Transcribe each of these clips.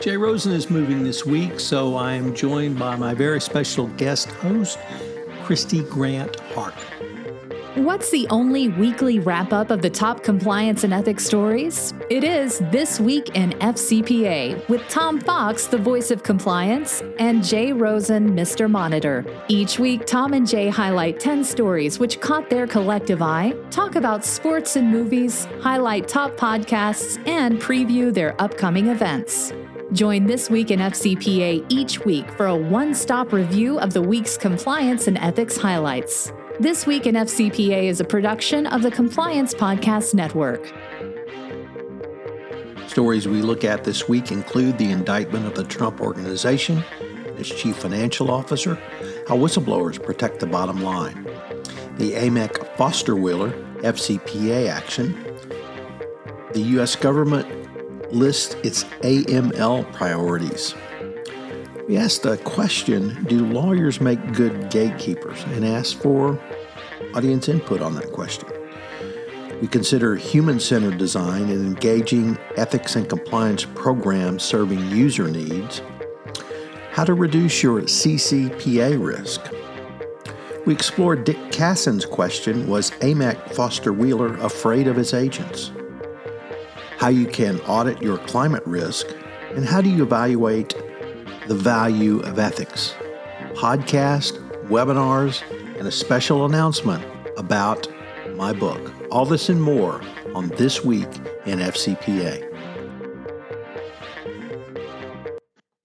Jay Rosen is moving this week, so I am joined by my very special guest host, Kristy Grant Hart. What's the only weekly wrap up of the top compliance and ethics stories? It is This Week in FCPA with Tom Fox, the voice of compliance, and Jay Rosen, Mr. Monitor. Each week, Tom and Jay highlight 10 stories which caught their collective eye, talk about sports and movies, highlight top podcasts, and preview their upcoming events. Join This Week in FCPA each week for a one stop review of the week's compliance and ethics highlights. This Week in FCPA is a production of the Compliance Podcast Network. Stories we look at this week include the indictment of the Trump Organization, its chief financial officer, how whistleblowers protect the bottom line, the AMEC Foster Wheeler FCPA action, the U.S. government lists its AML priorities. We asked the question Do lawyers make good gatekeepers? and asked for audience input on that question. We consider human centered design and engaging ethics and compliance programs serving user needs. How to reduce your CCPA risk. We explored Dick Cassin's question Was AMEC Foster Wheeler afraid of his agents? How you can audit your climate risk, and how do you evaluate the value of ethics? Podcast, webinars, and a special announcement about my book. All this and more on This Week in FCPA.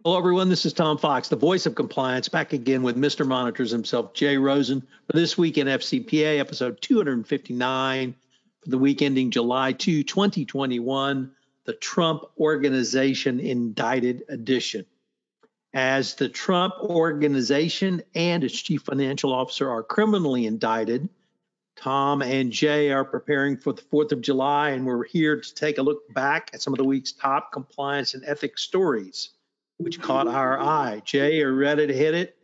Hello, everyone. This is Tom Fox, the voice of compliance, back again with Mr. Monitors himself, Jay Rosen, for This Week in FCPA, episode 259 for the week ending July 2, 2021, the Trump Organization Indicted Edition. As the Trump Organization and its chief financial officer are criminally indicted, Tom and Jay are preparing for the 4th of July, and we're here to take a look back at some of the week's top compliance and ethics stories which caught our eye. Jay, are you ready to hit it?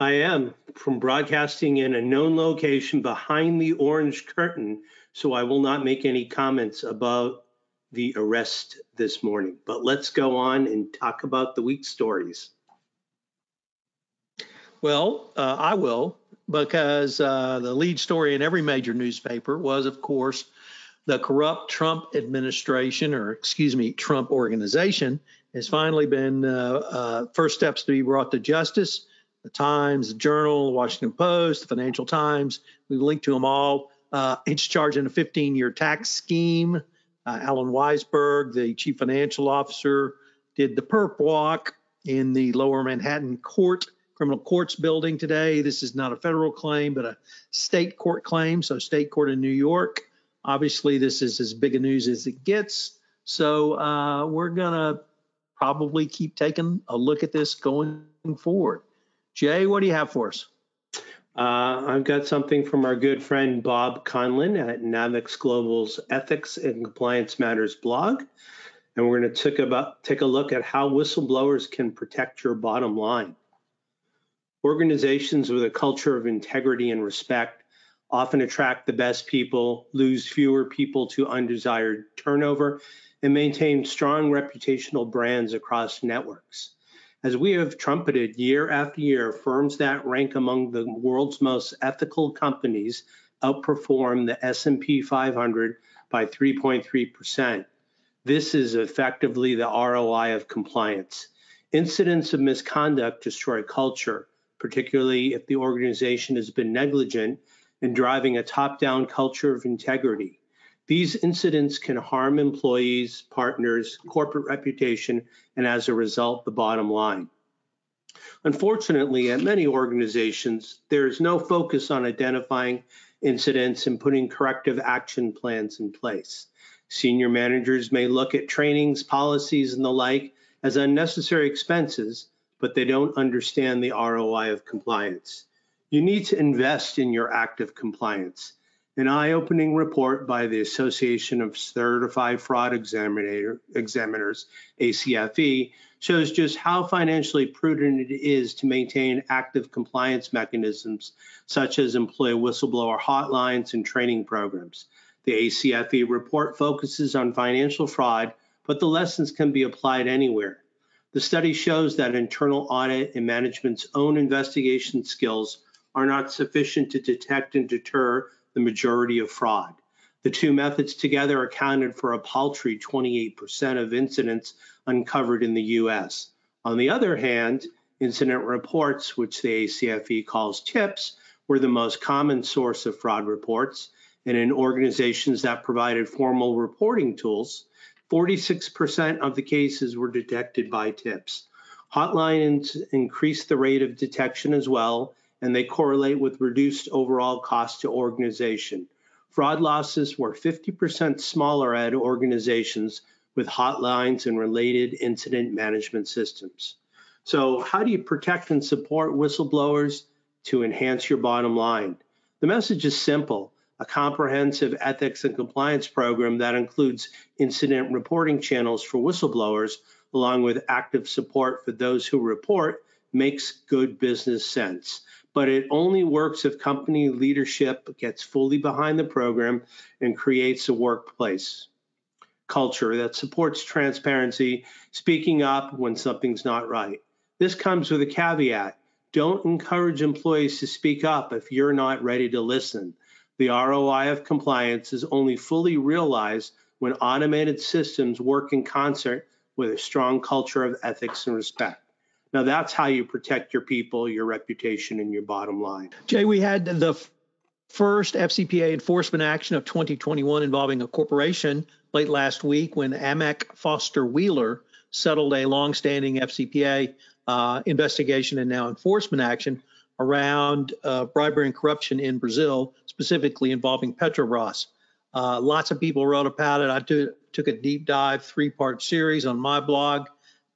I am from broadcasting in a known location behind the orange curtain, so I will not make any comments about the arrest this morning. But let's go on and talk about the week stories. Well, uh, I will, because uh, the lead story in every major newspaper was, of course, the corrupt Trump administration, or excuse me, Trump organization, has finally been uh, uh, first steps to be brought to justice. The Times, the Journal, the Washington Post, the Financial Times, we've linked to them all. Uh, each charging a 15 year tax scheme. Uh, Allen Weisselberg, the chief financial officer, did the perp walk in the lower Manhattan court, criminal courts building today. This is not a federal claim, but a state court claim. So, state court in New York. Obviously, this is as big a news as it gets. So, uh, we're going to probably keep taking a look at this going forward. Jay, what do you have for us? Uh, I've got something from our good friend Bob Conlin at NAVEX Global's Ethics and Compliance Matters blog. And we're going to take, about, take a look at how whistleblowers can protect your bottom line. Organizations with a culture of integrity and respect often attract the best people, lose fewer people to undesired turnover, and maintain strong reputational brands across networks. As we have trumpeted year after year, firms that rank among the world's most ethical companies outperform the S&P 500 by 3.3%. This is effectively the ROI of compliance. Incidents of misconduct destroy culture, particularly if the organization has been negligent in driving a top-down culture of integrity. These incidents can harm employees, partners, corporate reputation, and as a result, the bottom line. Unfortunately, at many organizations, there is no focus on identifying incidents and putting corrective action plans in place. Senior managers may look at trainings, policies, and the like as unnecessary expenses, but they don't understand the ROI of compliance. You need to invest in your active compliance. An eye-opening report by the Association of Certified Fraud Examiner, Examiners, ACFE, shows just how financially prudent it is to maintain active compliance mechanisms such as employee whistleblower hotlines and training programs. The ACFE report focuses on financial fraud but the lessons can be applied anywhere. The study shows that internal audit and management's own investigation skills are not sufficient to detect and deter the majority of fraud. The two methods together accounted for a paltry 28% of incidents uncovered in the US. On the other hand, incident reports, which the ACFE calls tips, were the most common source of fraud reports. And in organizations that provided formal reporting tools, 46% of the cases were detected by tips. Hotlines increased the rate of detection as well, and they correlate with reduced overall cost to organization. Fraud losses were 50% smaller at organizations with hotlines and related incident management systems. So, how do you protect and support whistleblowers to enhance your bottom line? The message is simple a comprehensive ethics and compliance program that includes incident reporting channels for whistleblowers, along with active support for those who report, makes good business sense. But it only works if company leadership gets fully behind the program and creates a workplace culture that supports transparency, speaking up when something's not right. This comes with a caveat. Don't encourage employees to speak up if you're not ready to listen. The ROI of compliance is only fully realized when automated systems work in concert with a strong culture of ethics and respect. Now, that's how you protect your people, your reputation, and your bottom line. Jay, we had the first FCPA enforcement action of 2021 involving a corporation late last week when AMEC Foster Wheeler settled a longstanding FCPA uh, investigation and now enforcement action around uh, bribery and corruption in Brazil, specifically involving Petrobras. Uh, lots of people wrote about it. I took a deep dive, three part series on my blog.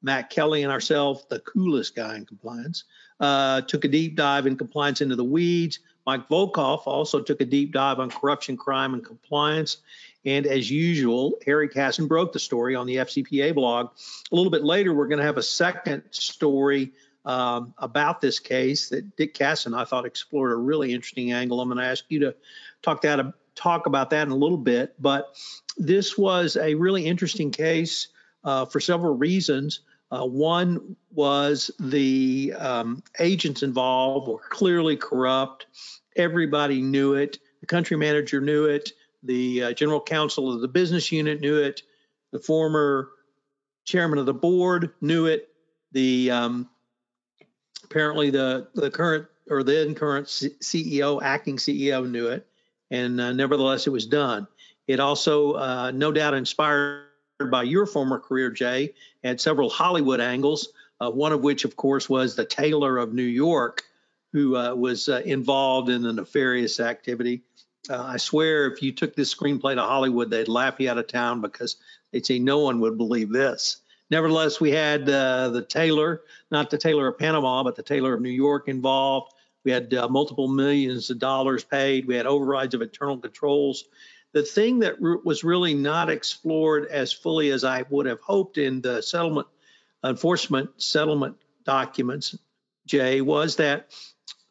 Matt Kelly and ourselves, the coolest guy in compliance, uh, took a deep dive in compliance into the weeds. Mike Volkov also took a deep dive on corruption, crime, and compliance. And as usual, Harry Cassin broke the story on the FCPA blog. A little bit later, we're going to have a second story um, about this case that Dick Cassin I thought explored a really interesting angle. I'm going to ask you to talk that talk about that in a little bit. But this was a really interesting case uh, for several reasons. Uh, one was the um, agents involved were clearly corrupt. Everybody knew it. The country manager knew it. The uh, general counsel of the business unit knew it. The former chairman of the board knew it. The um, apparently the the current or then current CEO, acting CEO, knew it, and uh, nevertheless it was done. It also, uh, no doubt, inspired by your former career, Jay, had several Hollywood angles. Uh, one of which, of course, was the Taylor of New York, who uh, was uh, involved in the nefarious activity. Uh, I swear, if you took this screenplay to Hollywood, they'd laugh you out of town because they'd say no one would believe this. Nevertheless, we had uh, the Taylor, not the Taylor of Panama, but the Taylor of New York involved. We had uh, multiple millions of dollars paid. We had overrides of internal controls. The thing that was really not explored as fully as I would have hoped in the settlement enforcement settlement documents, Jay, was that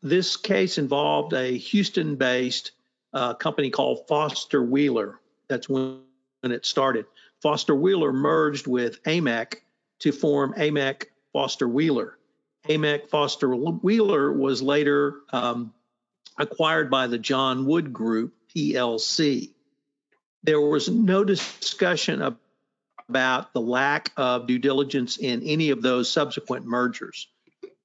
this case involved a Houston based uh, company called Foster Wheeler. That's when, when it started. Foster Wheeler merged with AMEC to form AMEC Foster Wheeler. AMEC Foster Wheeler was later um, acquired by the John Wood Group, PLC. There was no discussion about the lack of due diligence in any of those subsequent mergers.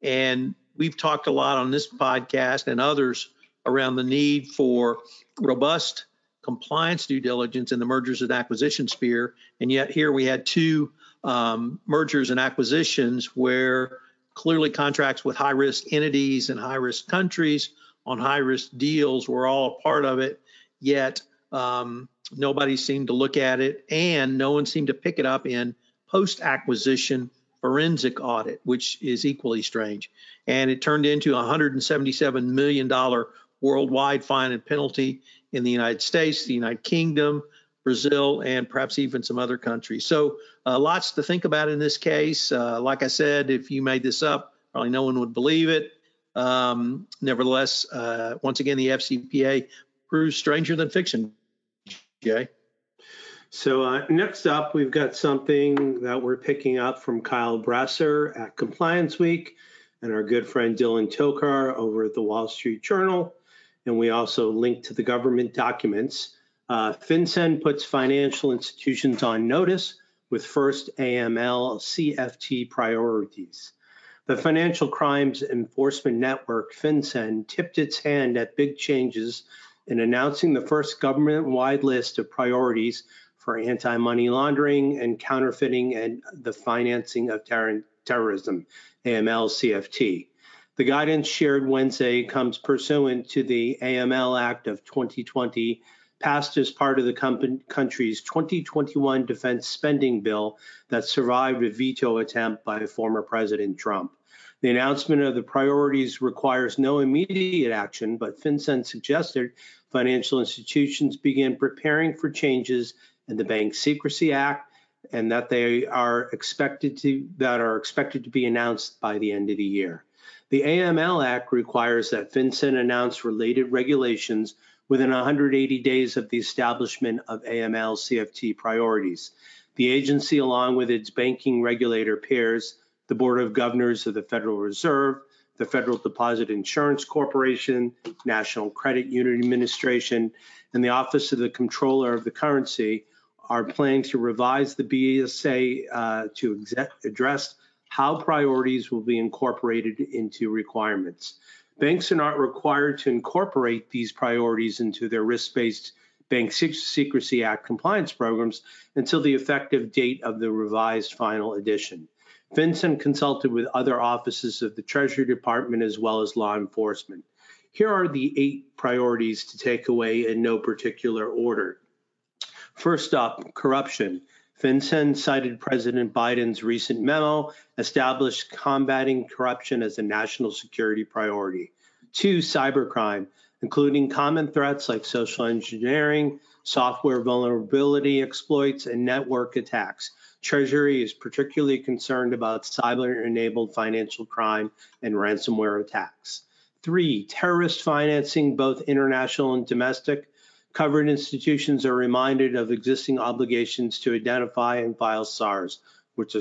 And we've talked a lot on this podcast and others around the need for robust compliance due diligence in the mergers and acquisition sphere. And yet here we had two um, mergers and acquisitions where clearly contracts with high risk entities and high risk countries on high risk deals were all a part of it. Yet um, nobody seemed to look at it, and no one seemed to pick it up in post acquisition forensic audit, which is equally strange. And it turned into a $177 million worldwide fine and penalty in the United States, the United Kingdom, Brazil, and perhaps even some other countries. So, uh, lots to think about in this case. Uh, like I said, if you made this up, probably no one would believe it. Um, nevertheless, uh, once again, the FCPA proves stranger than fiction. Jay. So uh, next up, we've got something that we're picking up from Kyle Brasseur at Compliance Week and our good friend Dylan Tokar over at the Wall Street Journal. And we also link to the government documents. Uh, FinCEN puts financial institutions on notice with first AML CFT priorities. The Financial Crimes Enforcement Network, FinCEN, tipped its hand at big changes in announcing the first government wide list of priorities for anti money laundering and counterfeiting and the financing of ter- terrorism, AML CFT. The guidance shared Wednesday comes pursuant to the AML Act of 2020, passed as part of the com- country's 2021 defense spending bill that survived a veto attempt by former President Trump. The announcement of the priorities requires no immediate action, but FinCEN suggested financial institutions begin preparing for changes in the Bank Secrecy Act, and that they are expected to that are expected to be announced by the end of the year. The AML Act requires that FinCEN announce related regulations within 180 days of the establishment of AML CFT priorities. The agency, along with its banking regulator peers, the Board of Governors of the Federal Reserve, the Federal Deposit Insurance Corporation, National Credit Union Administration, and the Office of the Comptroller of the Currency, are planning to revise the BSA uh, to address how priorities will be incorporated into requirements. Banks are not required to incorporate these priorities into their risk based Bank Secrecy Act compliance programs until the effective date of the revised final edition. FinCEN consulted with other offices of the Treasury Department as well as law enforcement. Here are the eight priorities to take away in no particular order. First up, corruption. FinCEN cited President Biden's recent memo, established combating corruption as a national security priority. Two, cybercrime, including common threats like social engineering, software vulnerability exploits, and network attacks. Treasury is particularly concerned about cyber enabled financial crime and ransomware attacks. Three, terrorist financing, both international and domestic. Covered institutions are reminded of existing obligations to identify and file SARS, which are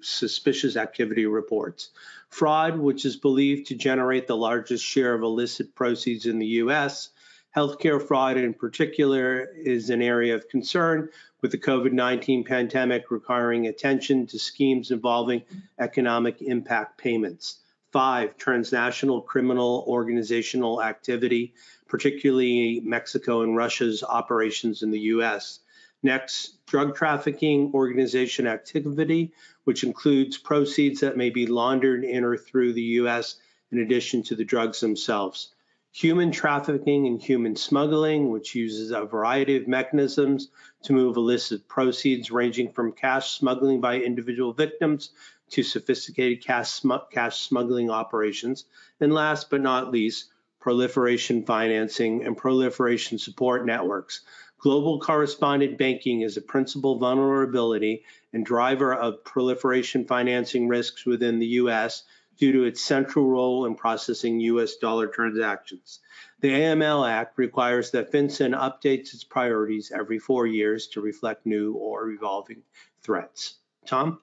suspicious activity reports. Fraud, which is believed to generate the largest share of illicit proceeds in the U.S. Healthcare fraud, in particular, is an area of concern, with the COVID 19 pandemic requiring attention to schemes involving economic impact payments. Five, transnational criminal organizational activity particularly Mexico and Russia's operations in the US. Next, drug trafficking organization activity, which includes proceeds that may be laundered in or through the US in addition to the drugs themselves. Human trafficking and human smuggling, which uses a variety of mechanisms to move illicit proceeds, ranging from cash smuggling by individual victims to sophisticated cash, sm- cash smuggling operations. And last but not least, proliferation financing, and proliferation support networks. Global correspondent banking is a principal vulnerability and driver of proliferation financing risks within the U.S. due to its central role in processing U.S. dollar transactions. The AML Act requires that FinCEN updates its priorities every four years to reflect new or evolving threats. Tom?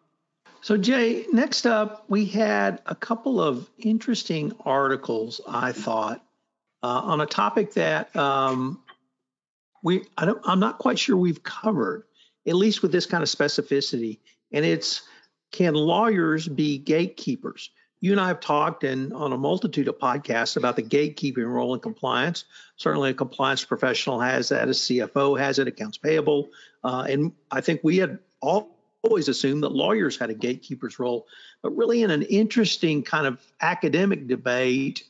So, Jay, next up, we had a couple of interesting articles, I thought, uh, on a topic that um, we I don't, I'm not quite sure we've covered, at least with this kind of specificity. And it's can lawyers be gatekeepers? You and I have talked and on a multitude of podcasts about the gatekeeping role in compliance. Certainly, a compliance professional has that, a CFO has it, accounts payable, uh, and I think we had all always assumed that lawyers had a gatekeeper's role. But really, in an interesting kind of academic debate,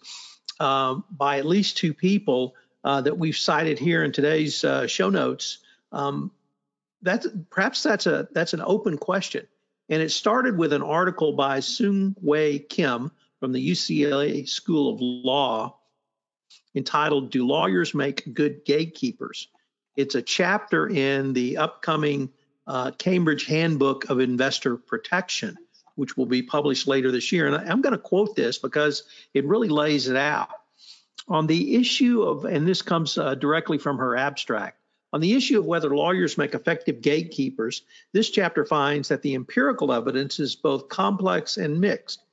um, by at least two people uh, that we've cited here in today's uh, show notes. Um, that's perhaps that's a that's an open question, and it started with an article by Sung Hui Kim from the UCLA School of Law entitled "Do Lawyers Make Good Gatekeepers?" It's a chapter in the upcoming uh, Cambridge Handbook of Investor Protection which will be published later this year. And I'm going to quote this because it really lays it out. On the issue of, and this comes uh, directly from her abstract, On the issue of whether lawyers make effective gatekeepers, this chapter finds that the empirical evidence is both complex and mixed.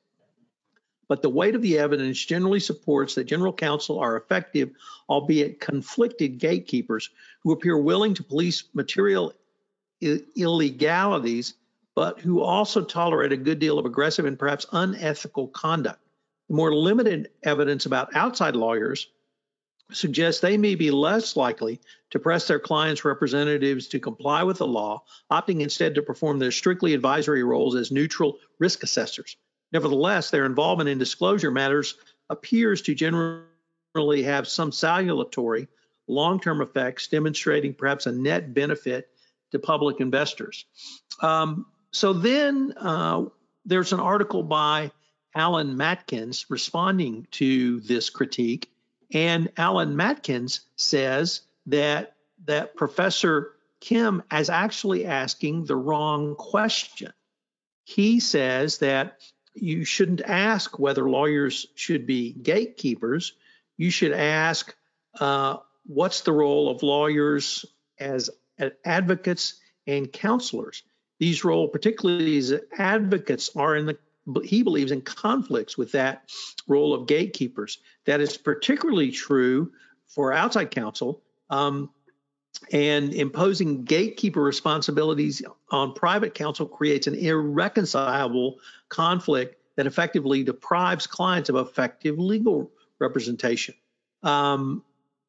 But the weight of the evidence generally supports that general counsel are effective, albeit conflicted gatekeepers who appear willing to police material illegalities, but who also tolerate a good deal of aggressive and perhaps unethical conduct. The more limited evidence about outside lawyers suggests they may be less likely to press their clients' representatives to comply with the law, opting instead to perform their strictly advisory roles as neutral risk assessors. Nevertheless, their involvement in disclosure matters appears to generally have some salutary long term effects, demonstrating perhaps a net benefit to public investors. Um, so then uh, there's an article by Allen Matkins responding to this critique and Allen Matkins says that that Professor Kim is actually asking the wrong question. He says that you shouldn't ask whether lawyers should be gatekeepers. You should ask uh, what's the role of lawyers as advocates and counselors. These roles, particularly as advocates, are in the he believes in conflicts with that role of gatekeepers. That is particularly true for outside counsel. Um, and imposing gatekeeper responsibilities on private counsel creates an irreconcilable conflict that effectively deprives clients of effective legal representation. Um,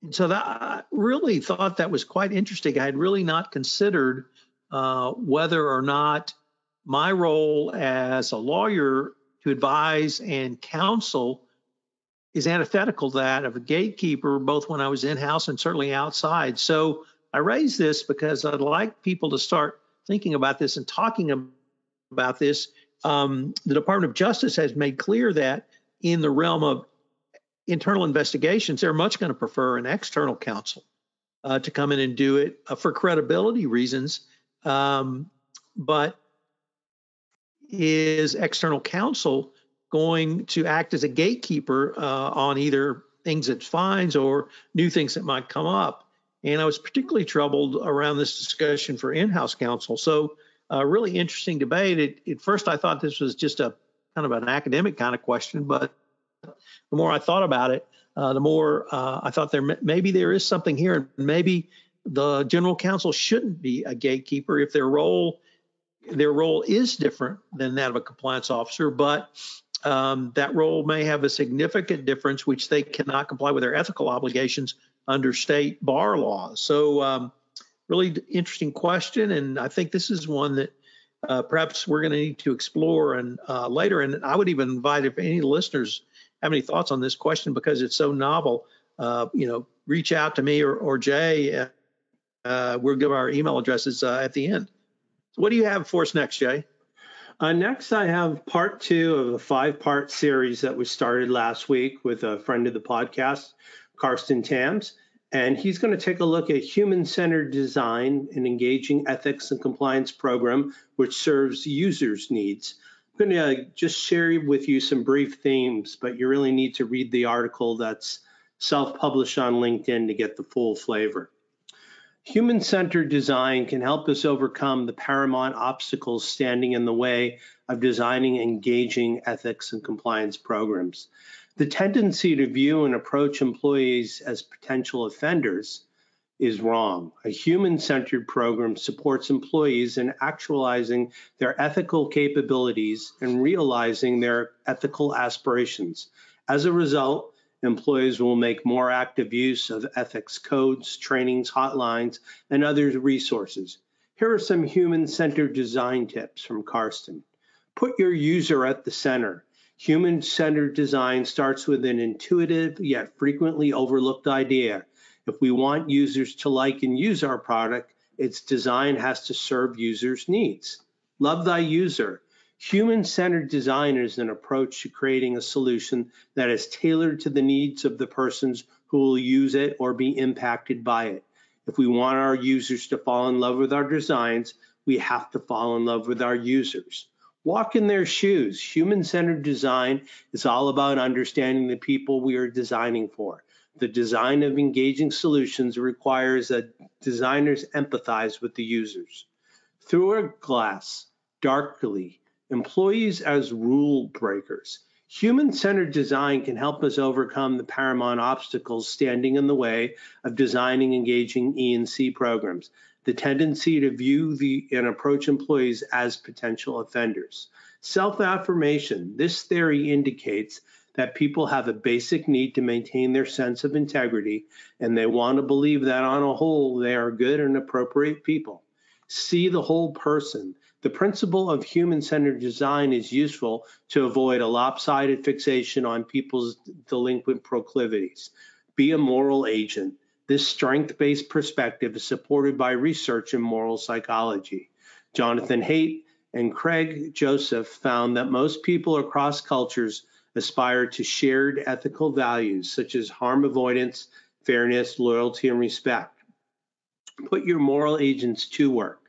so that I really thought that was quite interesting. I had really not considered uh, whether or not my role as a lawyer to advise and counsel is antithetical to that of a gatekeeper, both when I was in house and certainly outside. So I raise this because I'd like people to start thinking about this and talking about this. Um, the Department of Justice has made clear that in the realm of internal investigations, they're much going to prefer an external counsel uh, to come in and do it uh, for credibility reasons. Um, but is external counsel going to act as a gatekeeper uh, on either things it finds or new things that might come up? And I was particularly troubled around this discussion for in-house counsel. So, a uh, really interesting debate. It, at first, I thought this was just a kind of an academic kind of question, but the more I thought about it, uh, the more uh, I thought there maybe there is something here, and maybe the general counsel shouldn't be a gatekeeper if their role their role is different than that of a compliance officer, but um, that role may have a significant difference, which they cannot comply with their ethical obligations under state bar laws. So, um, really interesting question, and I think this is one that uh, perhaps we're going to need to explore and uh, later. And I would even invite if any listeners have any thoughts on this question because it's so novel. Uh, you know, reach out to me or, or Jay. Uh, we'll give our email addresses uh, at the end. What do you have for us next, Jay? Uh, next, I have part two of a five part series that was started last week with a friend of the podcast, Carsten Tams. And he's going to take a look at human centered design and engaging ethics and compliance program, which serves users' needs. I'm going to just share with you some brief themes, but you really need to read the article that's self published on LinkedIn to get the full flavor. Human centered design can help us overcome the paramount obstacles standing in the way of designing engaging ethics and compliance programs. The tendency to view and approach employees as potential offenders is wrong. A human centered program supports employees in actualizing their ethical capabilities and realizing their ethical aspirations. As a result, employees will make more active use of ethics codes, trainings, hotlines, and other resources. Here are some human centered design tips from Carsten. Put your user at the center. Human centered design starts with an intuitive yet frequently overlooked idea. If we want users to like and use our product, its design has to serve users' needs. Love thy user. Human centered design is an approach to creating a solution that is tailored to the needs of the persons who will use it or be impacted by it. If we want our users to fall in love with our designs, we have to fall in love with our users. Walk in their shoes. Human centered design is all about understanding the people we are designing for. The design of engaging solutions requires that designers empathize with the users. Through a glass, darkly, employees as rule breakers. Human centered design can help us overcome the paramount obstacles standing in the way of designing engaging E&C programs the tendency to view the and approach employees as potential offenders. Self-affirmation. This theory indicates that people have a basic need to maintain their sense of integrity and they want to believe that on a whole they are good and appropriate people. See the whole person. The principle of human-centered design is useful to avoid a lopsided fixation on people's delinquent proclivities. Be a moral agent. This strength based perspective is supported by research in moral psychology. Jonathan Haidt and Craig Joseph found that most people across cultures aspire to shared ethical values such as harm avoidance, fairness, loyalty, and respect. Put your moral agents to work.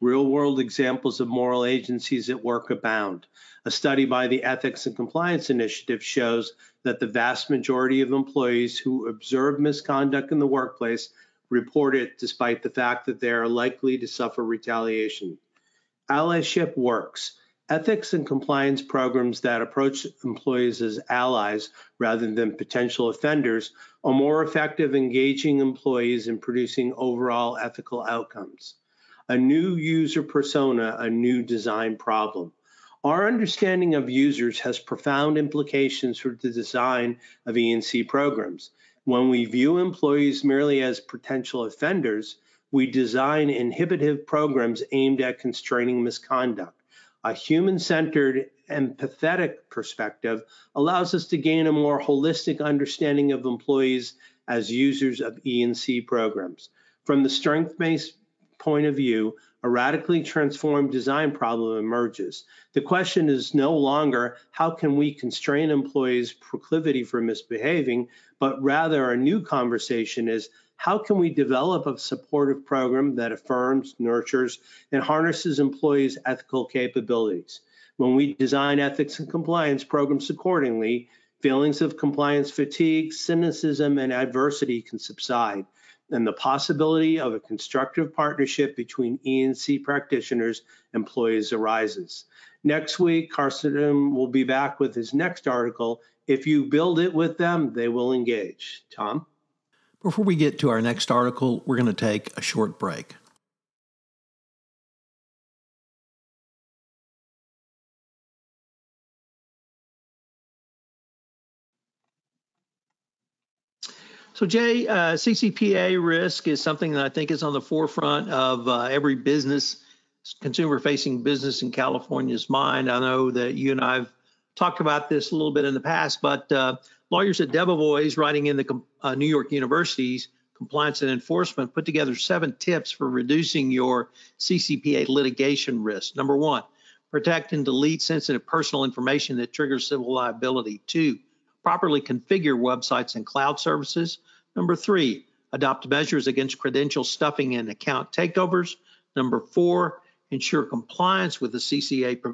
Real world examples of moral agencies at work abound. A study by the Ethics and Compliance Initiative shows that the vast majority of employees who observe misconduct in the workplace report it despite the fact that they are likely to suffer retaliation. Allyship works. Ethics and compliance programs that approach employees as allies rather than potential offenders are more effective engaging employees in producing overall ethical outcomes. A new user persona, a new design problem. Our understanding of users has profound implications for the design of E&C programs. When we view employees merely as potential offenders, we design inhibitive programs aimed at constraining misconduct. A human centered, empathetic perspective allows us to gain a more holistic understanding of employees as users of E&C programs. From the strength based point of view, a radically transformed design problem emerges. The question is no longer how can we constrain employees' proclivity for misbehaving, but rather a new conversation is how can we develop a supportive program that affirms, nurtures, and harnesses employees' ethical capabilities? When we design ethics and compliance programs accordingly, feelings of compliance fatigue, cynicism, and adversity can subside and the possibility of a constructive partnership between E&C practitioners employees arises. Next week, Carsten will be back with his next article. If you build it with them, they will engage. Tom? Before we get to our next article, we're going to take a short break. So, Jay, uh, CCPA risk is something that I think is on the forefront of uh, every business, consumer facing business in California's mind. I know that you and I have talked about this a little bit in the past, but uh, lawyers at Debevoise, writing in the uh, New York University's Compliance and Enforcement, put together seven tips for reducing your CCPA litigation risk. Number one, protect and delete sensitive personal information that triggers civil liability. Two, properly configure websites and cloud services. Number three, adopt measures against credential stuffing and account takeovers. Number four, ensure compliance with the CCA pr-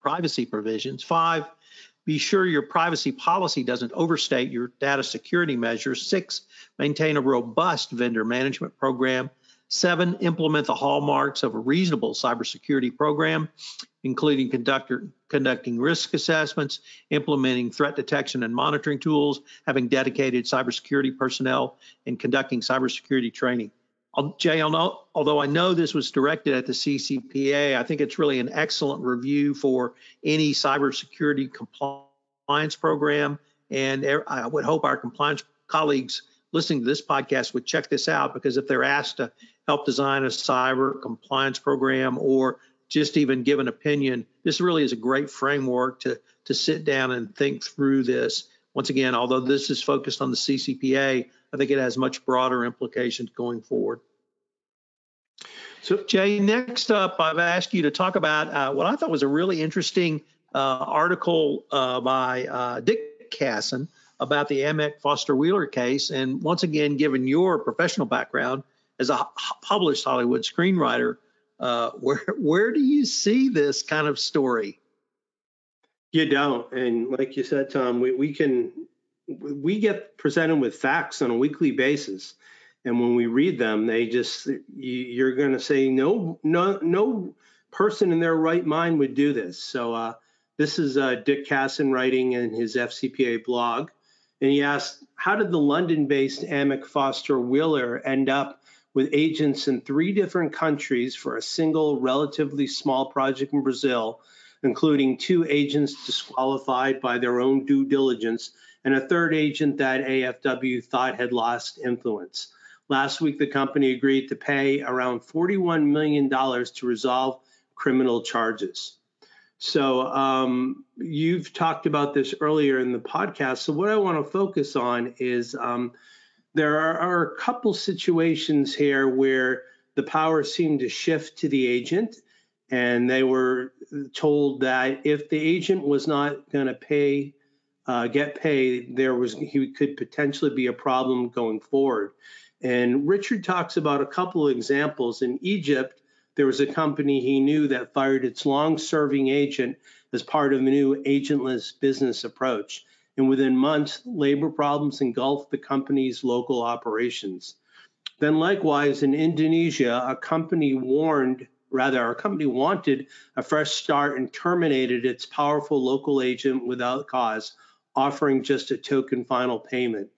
privacy provisions. Five, be sure your privacy policy doesn't overstate your data security measures. Six, maintain a robust vendor management program. Seven, implement the hallmarks of a reasonable cybersecurity program, including conductor, conducting risk assessments, implementing threat detection and monitoring tools, having dedicated cybersecurity personnel, and conducting cybersecurity training. Um, Jay, although I know this was directed at the CCPA, I think it's really an excellent review for any cybersecurity compliance program. And er, I would hope our compliance colleagues listening to this podcast would check this out because if they're asked to help design a cyber compliance program or just even give an opinion, this really is a great framework to, to sit down and think through this. Once again, although this is focused on the CCPA, I think it has much broader implications going forward. So, Jay, next up, I've asked you to talk about uh, what I thought was a really interesting uh, article uh, by uh, Dick Cassin about the Amec Foster Wheeler case. And once again, given your professional background as a published Hollywood screenwriter, uh, where where do you see this kind of story? You don't, and like you said, Tom, we, we can we get presented with facts on a weekly basis, and when we read them, they just you're going to say no, no, no person in their right mind would do this. So uh, this is uh, Dick Cassin writing in his FCPA blog, and he asked, "How did the London-based Amec Foster Wheeler end up?" With agents in three different countries for a single, relatively small project in Brazil, including two agents disqualified by their own due diligence and a third agent that AFW thought had lost influence. Last week, the company agreed to pay around $41 million to resolve criminal charges. So, um, you've talked about this earlier in the podcast. So, what I want to focus on is um, there are, are, a couple situations here where the power seemed to shift to the agent, and they were told that if the agent was not going to pay, uh, get paid, there was he could potentially be a problem going forward. And Richard talks about a couple of examples in Egypt there was a company he knew that fired its long serving agent as part of a new agentless business approach. And within months, labor problems engulfed the company's local operations. Then, likewise, in Indonesia, a company warned, rather, a company wanted a fresh start and terminated its powerful local agent without cause, offering just a token final payment.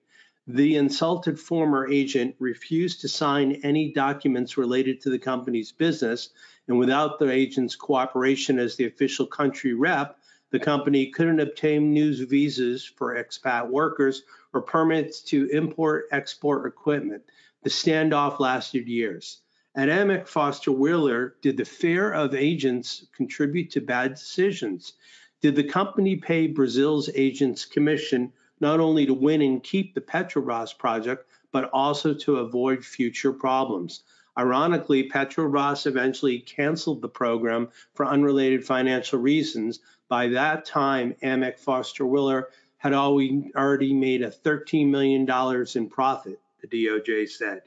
The insulted former agent refused to sign any documents related to the company's business, and without the agent's cooperation as the official country rep, the company couldn't obtain news visas for expat workers or permits to import export equipment. The standoff lasted years. At Amec Foster Wheeler, did the fear of agents contribute to bad decisions? Did the company pay Brazil's agents commission not only to win and keep the Petrobras project, but also to avoid future problems. Ironically, Petrobras eventually canceled the program for unrelated financial reasons. By that time, Amec Foster Wheeler had already made a $13 million in profit, the DOJ said.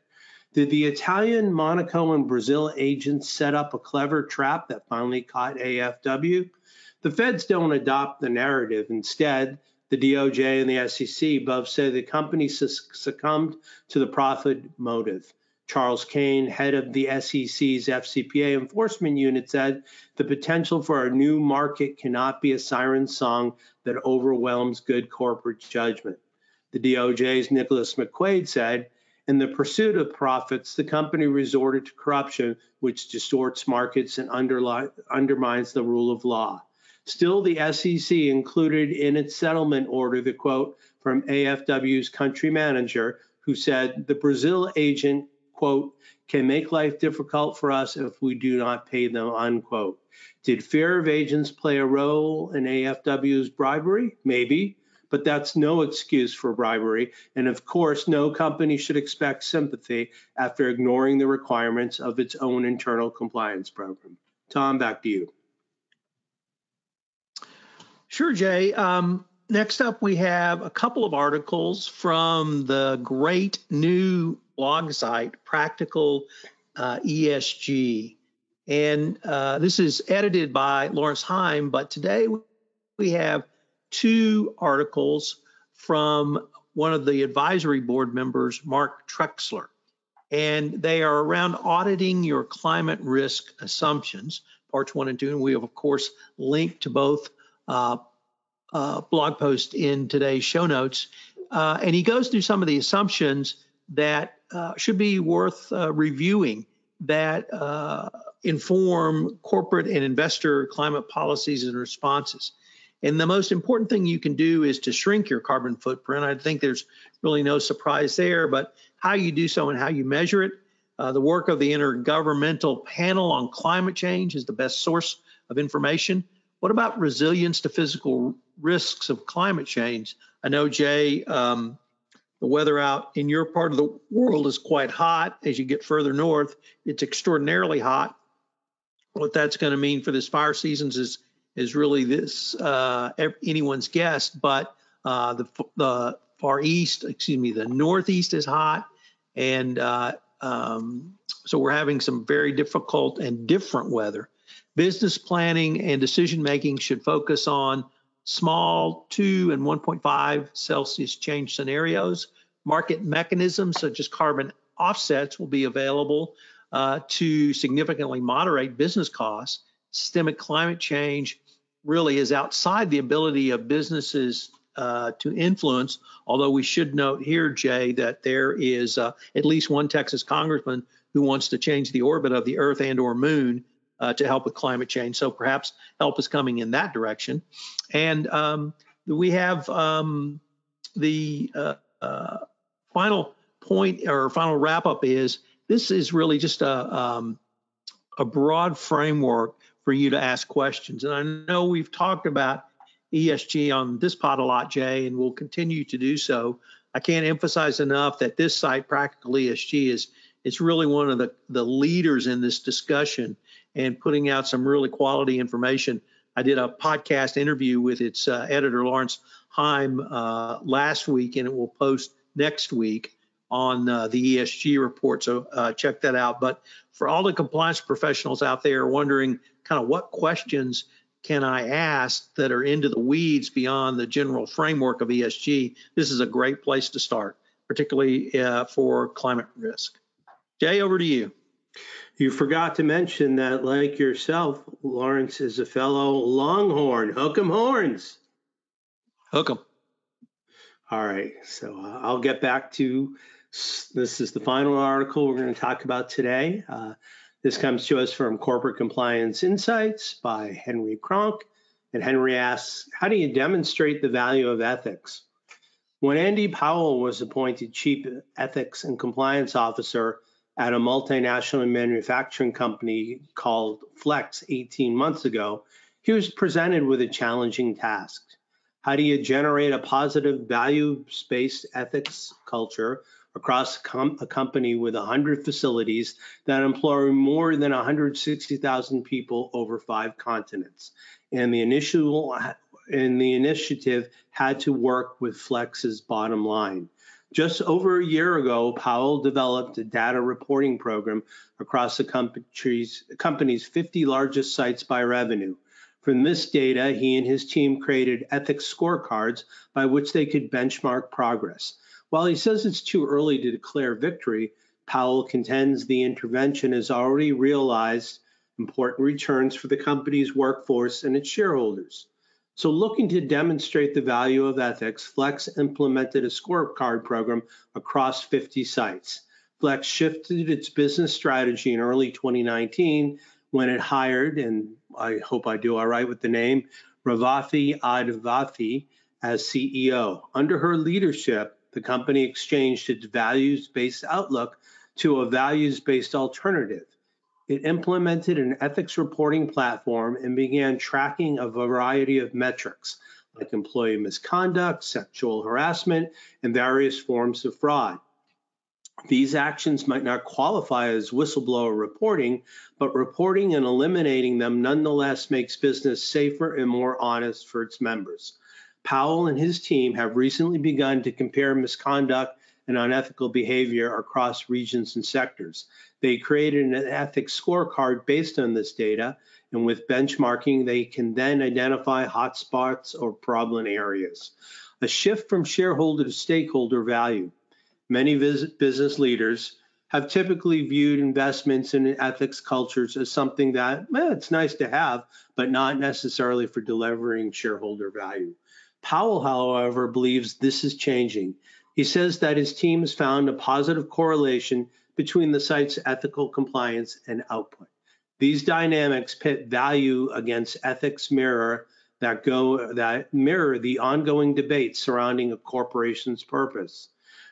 Did the Italian, Monaco, and Brazil agents set up a clever trap that finally caught AFW? The feds don't adopt the narrative. Instead, the DOJ and the SEC both say the company succumbed to the profit motive. Charles Cain, head of the SEC's FCPA enforcement unit, said the potential for a new market cannot be a siren song that overwhelms good corporate judgment. The DOJ's Nicholas McQuaid said, in the pursuit of profits, the company resorted to corruption, which distorts markets and undermines the rule of law. Still, the SEC included in its settlement order the quote from AFW's country manager, who said, The Brazil agent, quote, can make life difficult for us if we do not pay them, unquote. Did fear of agents play a role in AFW's bribery? Maybe, but that's no excuse for bribery. And of course, no company should expect sympathy after ignoring the requirements of its own internal compliance program. Tom, back to you. Sure, Jay. Um, next up, we have a couple of articles from the great new blog site, Practical uh, ESG. And uh, this is edited by Lawrence Heim, but today we have two articles from one of the advisory board members, Mark Trexler. And they are around auditing your climate risk assumptions, parts one and two. And we have, of course, linked to both uh, uh, blog post in today's show notes. Uh, and he goes through some of the assumptions that uh, should be worth uh, reviewing that uh, inform corporate and investor climate policies and responses. And the most important thing you can do is to shrink your carbon footprint. I think there's really no surprise there, but how you do so and how you measure it. Uh, the work of the Intergovernmental Panel on Climate Change is the best source of information. What about resilience to physical risks of climate change? I know, Jay, um, the weather out in your part of the world is quite hot. As you get further north, it's extraordinarily hot. What that's going to mean for this fire seasons is is really this uh, anyone's guess. But uh, the the far east, excuse me, the northeast is hot, and uh, um, so we're having some very difficult and different weather business planning and decision making should focus on small 2 and 1.5 Celsius change scenarios. Market mechanisms such as carbon offsets will be available uh, to significantly moderate business costs. Systemic climate change really is outside the ability of businesses uh, to influence. Although we should note here, Jay, that there is uh, at least one Texas congressman who wants to change the orbit of the Earth and/or Moon uh, to help with climate change. So perhaps help is coming in that direction. And um, we have um, the uh, uh, final point or final wrap up is this is really just a um, a broad framework for you to ask questions. And I know we've talked about ESG on this pod a lot, Jay, and we'll continue to do so. I can't emphasize enough that this site, Practical ESG, is is really one of the, the leaders in this discussion and putting out some really quality information. I did a podcast interview with its uh, editor, Lawrence Heim, uh, last week, and it will post next week on uh, the ESG report. So uh, check that out. But for all the compliance professionals out there wondering kind of what questions can I ask that are into the weeds beyond the general framework of ESG, this is a great place to start, particularly uh, for climate risk. Jay, over to you. You forgot to mention that, like yourself, Lawrence is a fellow Longhorn. Hook 'em horns. Hook 'em. All right. So uh, I'll get back to this is the final article we're going to talk about today. Uh, this comes to us from Corporate Compliance Insights by Henry Kronk. And Henry asks, How do you demonstrate the value of ethics? When Andy Powell was appointed Chief Ethics and Compliance Officer at a multinational manufacturing company called Flex 18 months ago, he was presented with a challenging task. How do you generate a positive values based ethics culture across com- a company with 100 facilities that employ more than 160,000 people over five continents? And the initial and the initiative had to work with Flex's bottom line. Just over a year ago, Powell developed a data reporting program across the company's, company's 50 largest sites by revenue. From this data, he and his team created ethics scorecards by which they could benchmark progress. While he says it's too early to declare victory, Powell contends the intervention has already realized important returns for the company's workforce and its shareholders. So, looking to demonstrate the value of ethics, Flex implemented a scorecard program across 50 sites. Flex shifted its business strategy in early 2019 when it hired, and I hope I do all right with the name, Revathi Advaithi as CEO. Under her leadership, the company exchanged its values based outlook to a values based alternative. It implemented an ethics reporting platform and began tracking a variety of metrics like employee misconduct, sexual harassment, and various forms of fraud. These actions might not qualify as whistleblower reporting, but reporting and eliminating them nonetheless makes business safer and more honest for its members. Powell and his team have recently begun to compare misconduct and unethical behavior across regions and sectors. They created an ethics scorecard based on this data, and with benchmarking, they can then identify hotspots or problem areas. A shift from shareholder to stakeholder value. Many business leaders have typically viewed investments in ethics cultures as something that eh, it's nice to have, but not necessarily for delivering shareholder value. Powell, however, believes this is changing. He says that his team has found a positive correlation between the site's ethical compliance and output. These dynamics pit value against ethics mirror that go that mirror the ongoing debates surrounding a corporation's purpose.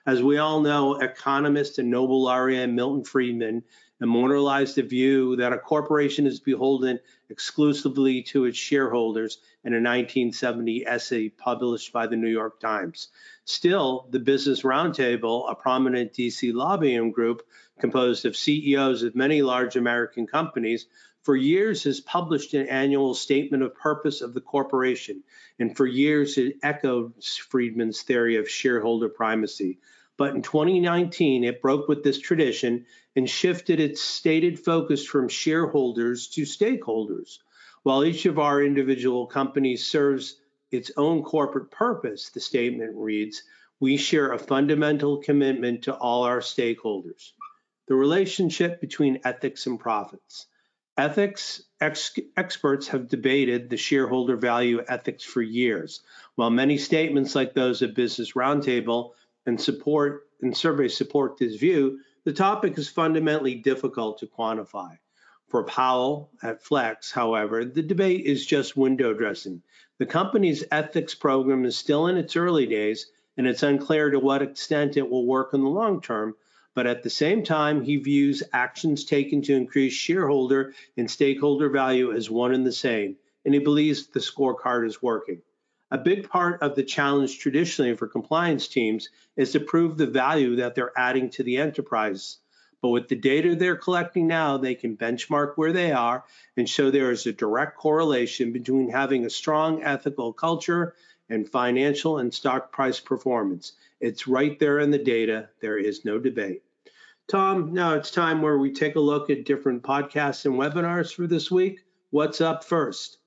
As we all know, economist and Nobel laureate Milton Friedman immortalized the view that a corporation is beholden exclusively to its shareholders in a 1970 essay published by the New York Times. Still, the Business Roundtable, a prominent DC lobbying group composed of CEOs of many large American companies, for years has published an annual statement of purpose of the corporation, and for years it echoed Friedman's theory of shareholder primacy. But in 2019, it broke with this tradition and shifted its stated focus from shareholders to stakeholders. While each of our individual companies serves its own corporate purpose, the statement reads, we share a fundamental commitment to all our stakeholders. The relationship between ethics and profits. Ethics ex- experts have debated the shareholder value ethics for years, while many statements like those at Business Roundtable and support and surveys support this view, the topic is fundamentally difficult to quantify. For Powell at Flex, however, the debate is just window dressing. The company's ethics program is still in its early days, and it's unclear to what extent it will work in the long term. But at the same time, he views actions taken to increase shareholder and stakeholder value as one and the same, and he believes the scorecard is working. A big part of the challenge traditionally for compliance teams is to prove the value that they're adding to the enterprise. But with the data they're collecting now, they can benchmark where they are and show there is a direct correlation between having a strong ethical culture and financial and stock price performance. It's right there in the data. There is no debate. Tom, now it's time where we take a look at different podcasts and webinars for this week. What's up first?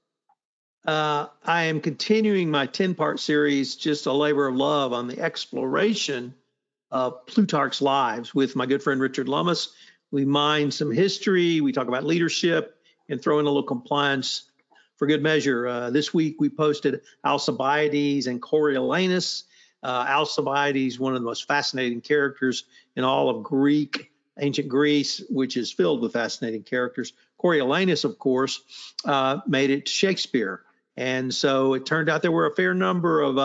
Uh, I am continuing my 10 part series, Just a Labor of Love, on the exploration of Plutarch's lives with my good friend Richard Lummis. We mine some history, we talk about leadership, and throw in a little compliance for good measure. Uh, this week we posted Alcibiades and Coriolanus. Uh, Alcibiades, one of the most fascinating characters in all of Greek, ancient Greece, which is filled with fascinating characters. Coriolanus, of course, uh, made it to Shakespeare. And so it turned out there were a fair number of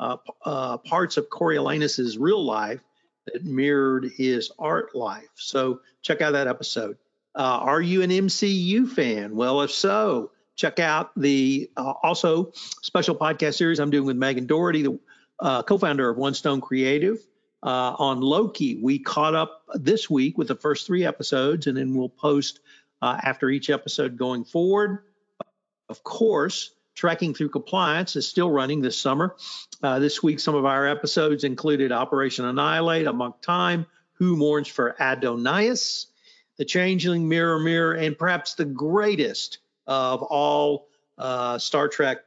uh, uh, uh, parts of Coriolanus's real life that mirrored his art life. So check out that episode. Uh, are you an MCU fan? Well, if so, check out the uh, also special podcast series I'm doing with Megan Doherty, the uh, co-founder of One Stone Creative. on Loki, we caught up this week with the first three episodes, and then we'll post after each episode going forward. Of course, Tracking Through Compliance is still running this summer. Uh, this week, some of our episodes included Operation Annihilate, Amok Time, Who Mourns for Adonais, The Changeling, Mirror, Mirror, and perhaps the greatest of all uh, Star Trek,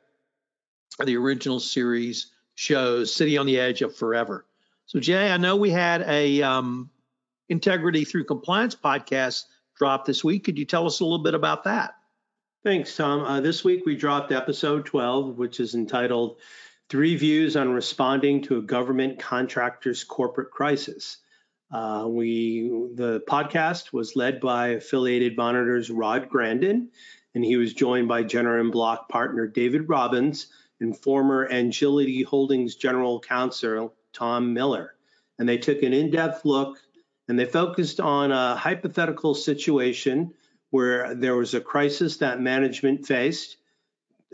the original series shows, City on the Edge of Forever. So, Jay, I know we had a um, Integrity Through Compliance podcast drop this week. Could you tell us a little bit about that? Thanks, Tom. Uh, this week we dropped episode 12, which is entitled Three Views on Responding to a Government Contractor's Corporate Crisis. Uh, we the podcast was led by affiliated monitors Rod Grandin, and he was joined by Jenner and Block partner David Robbins and former Engility Holdings General Counsel Tom Miller. And they took an in-depth look and they focused on a hypothetical situation where there was a crisis that management faced,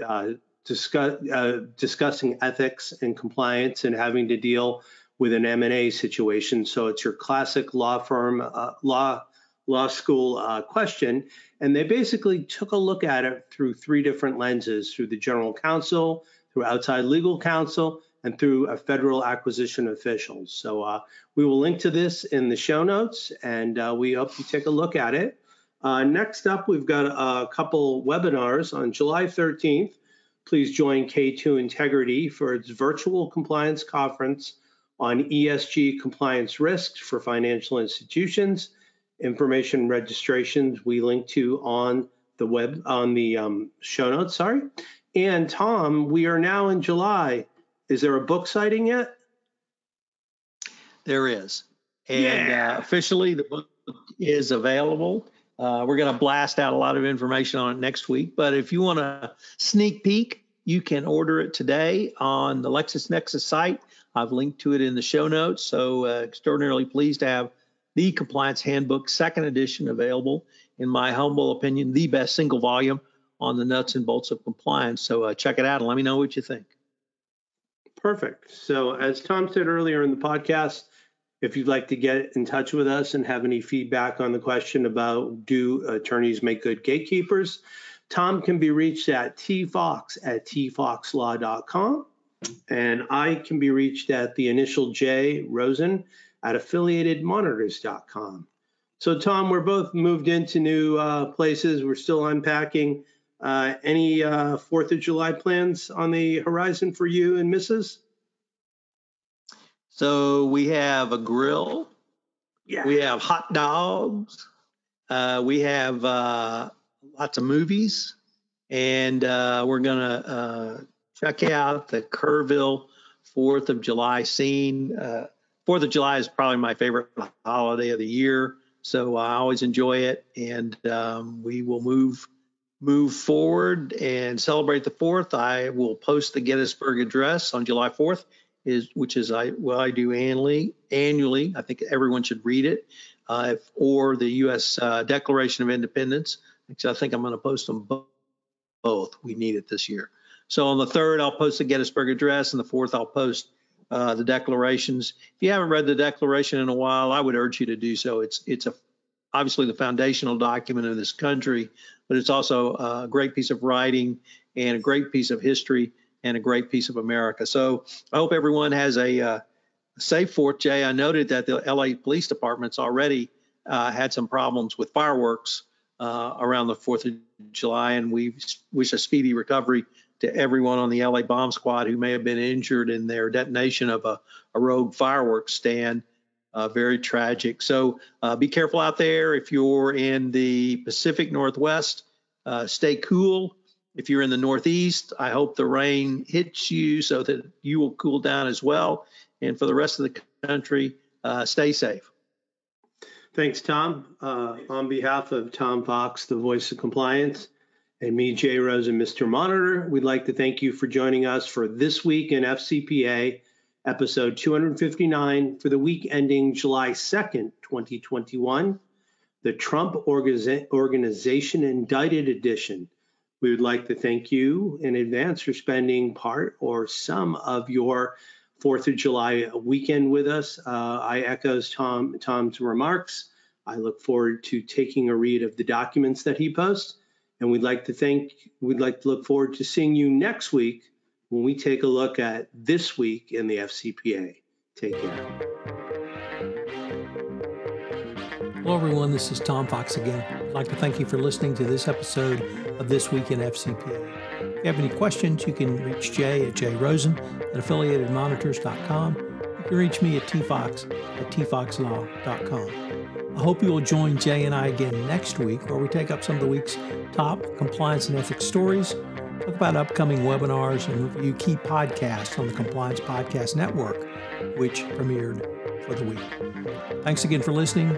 uh, discuss, uh, discussing ethics and compliance and having to deal with an M&A situation. So it's your classic law firm, uh, law law school uh, question. And they basically took a look at it through three different lenses, through the general counsel, through outside legal counsel, and through a federal acquisition officials. So uh, we will link to this in the show notes, and uh, we hope you take a look at it. Uh, next up, we've got a couple webinars on July 13th. Please join K2 Integrity for its virtual compliance conference on ESG compliance risks for financial institutions. Information registrations we link to on the web on the um, show notes. Sorry. And Tom, we are now in July. Is there a book sighting yet? There is. And yeah. uh, officially, the book is available. Uh, we're going to blast out a lot of information on it next week. But if you want a sneak peek, you can order it today on the LexisNexis site. I've linked to it in the show notes. So, uh, extraordinarily pleased to have the Compliance Handbook, second edition, available. In my humble opinion, the best single volume on the nuts and bolts of compliance. So, uh, check it out and let me know what you think. Perfect. So, as Tom said earlier in the podcast, if you'd like to get in touch with us and have any feedback on the question about do attorneys make good gatekeepers, Tom can be reached at tfox at tfoxlaw.com. And I can be reached at the initial J Rosen at affiliatedmonitors.com. So, Tom, we're both moved into new uh, places. We're still unpacking Uh, any uh, Fourth of July plans on the horizon for you and Mrs.? So we have a grill. Yeah. We have hot dogs. Uh, we have uh, lots of movies, and uh, we're gonna uh, check out the Kerrville Fourth of July scene. Uh, Fourth of July is probably my favorite holiday of the year, so I always enjoy it, and um, we will move move forward and celebrate the Fourth. I will post the Gettysburg Address on July Fourth is which is I well I do annually. Annually, I think everyone should read it, uh, or the U.S. Uh, Declaration of Independence. Because I think I'm going to post them both. We need it this year. So on the third, I'll post the Gettysburg Address, and the fourth, I'll post uh, the declarations. If you haven't read the Declaration in a while, I would urge you to do so. It's it's a obviously the foundational document of this country, but it's also a great piece of writing and a great piece of history and a great piece of America. So I hope everyone has a uh, safe Fourth. Jay, I noted that the LA Police Department's already uh, had some problems with fireworks uh, around the Fourth of July, and we wish a speedy recovery to everyone on the LA Bomb Squad who may have been injured in their detonation of a, a rogue fireworks stand. Uh, very tragic. So uh, be careful out there. If you're in the Pacific Northwest, uh, stay cool. If you're in the Northeast, I hope the rain hits you so that you will cool down as well. And for the rest of the country, uh, stay safe. Thanks, Tom. Uh, on behalf of Tom Fox, the voice of compliance, and me, Jay Rose, and Mr. Monitor, we'd like to thank you for joining us for This Week in FCPA, episode 259 for the week ending July 2nd, 2021, the Trump Organization Indicted Edition. We would like to thank you in advance for spending part or some of your Fourth of July weekend with us. Uh, I echoes Tom Tom's remarks. I look forward to taking a read of the documents that he posts, and we'd like to thank. We'd like to look forward to seeing you next week when we take a look at this week in the FCPA. Take care. Hello, everyone. This is Tom Fox again. I'd like to thank you for listening to this episode of This Week in FCPA. If you have any questions, you can reach Jay at jrosen at affiliatedmonitors.com. You can reach me at tfox at tfoxlaw.com. I hope you will join Jay and I again next week where we take up some of the week's top compliance and ethics stories, talk about upcoming webinars, and review key podcasts on the Compliance Podcast Network, which premiered for the week. Thanks again for listening.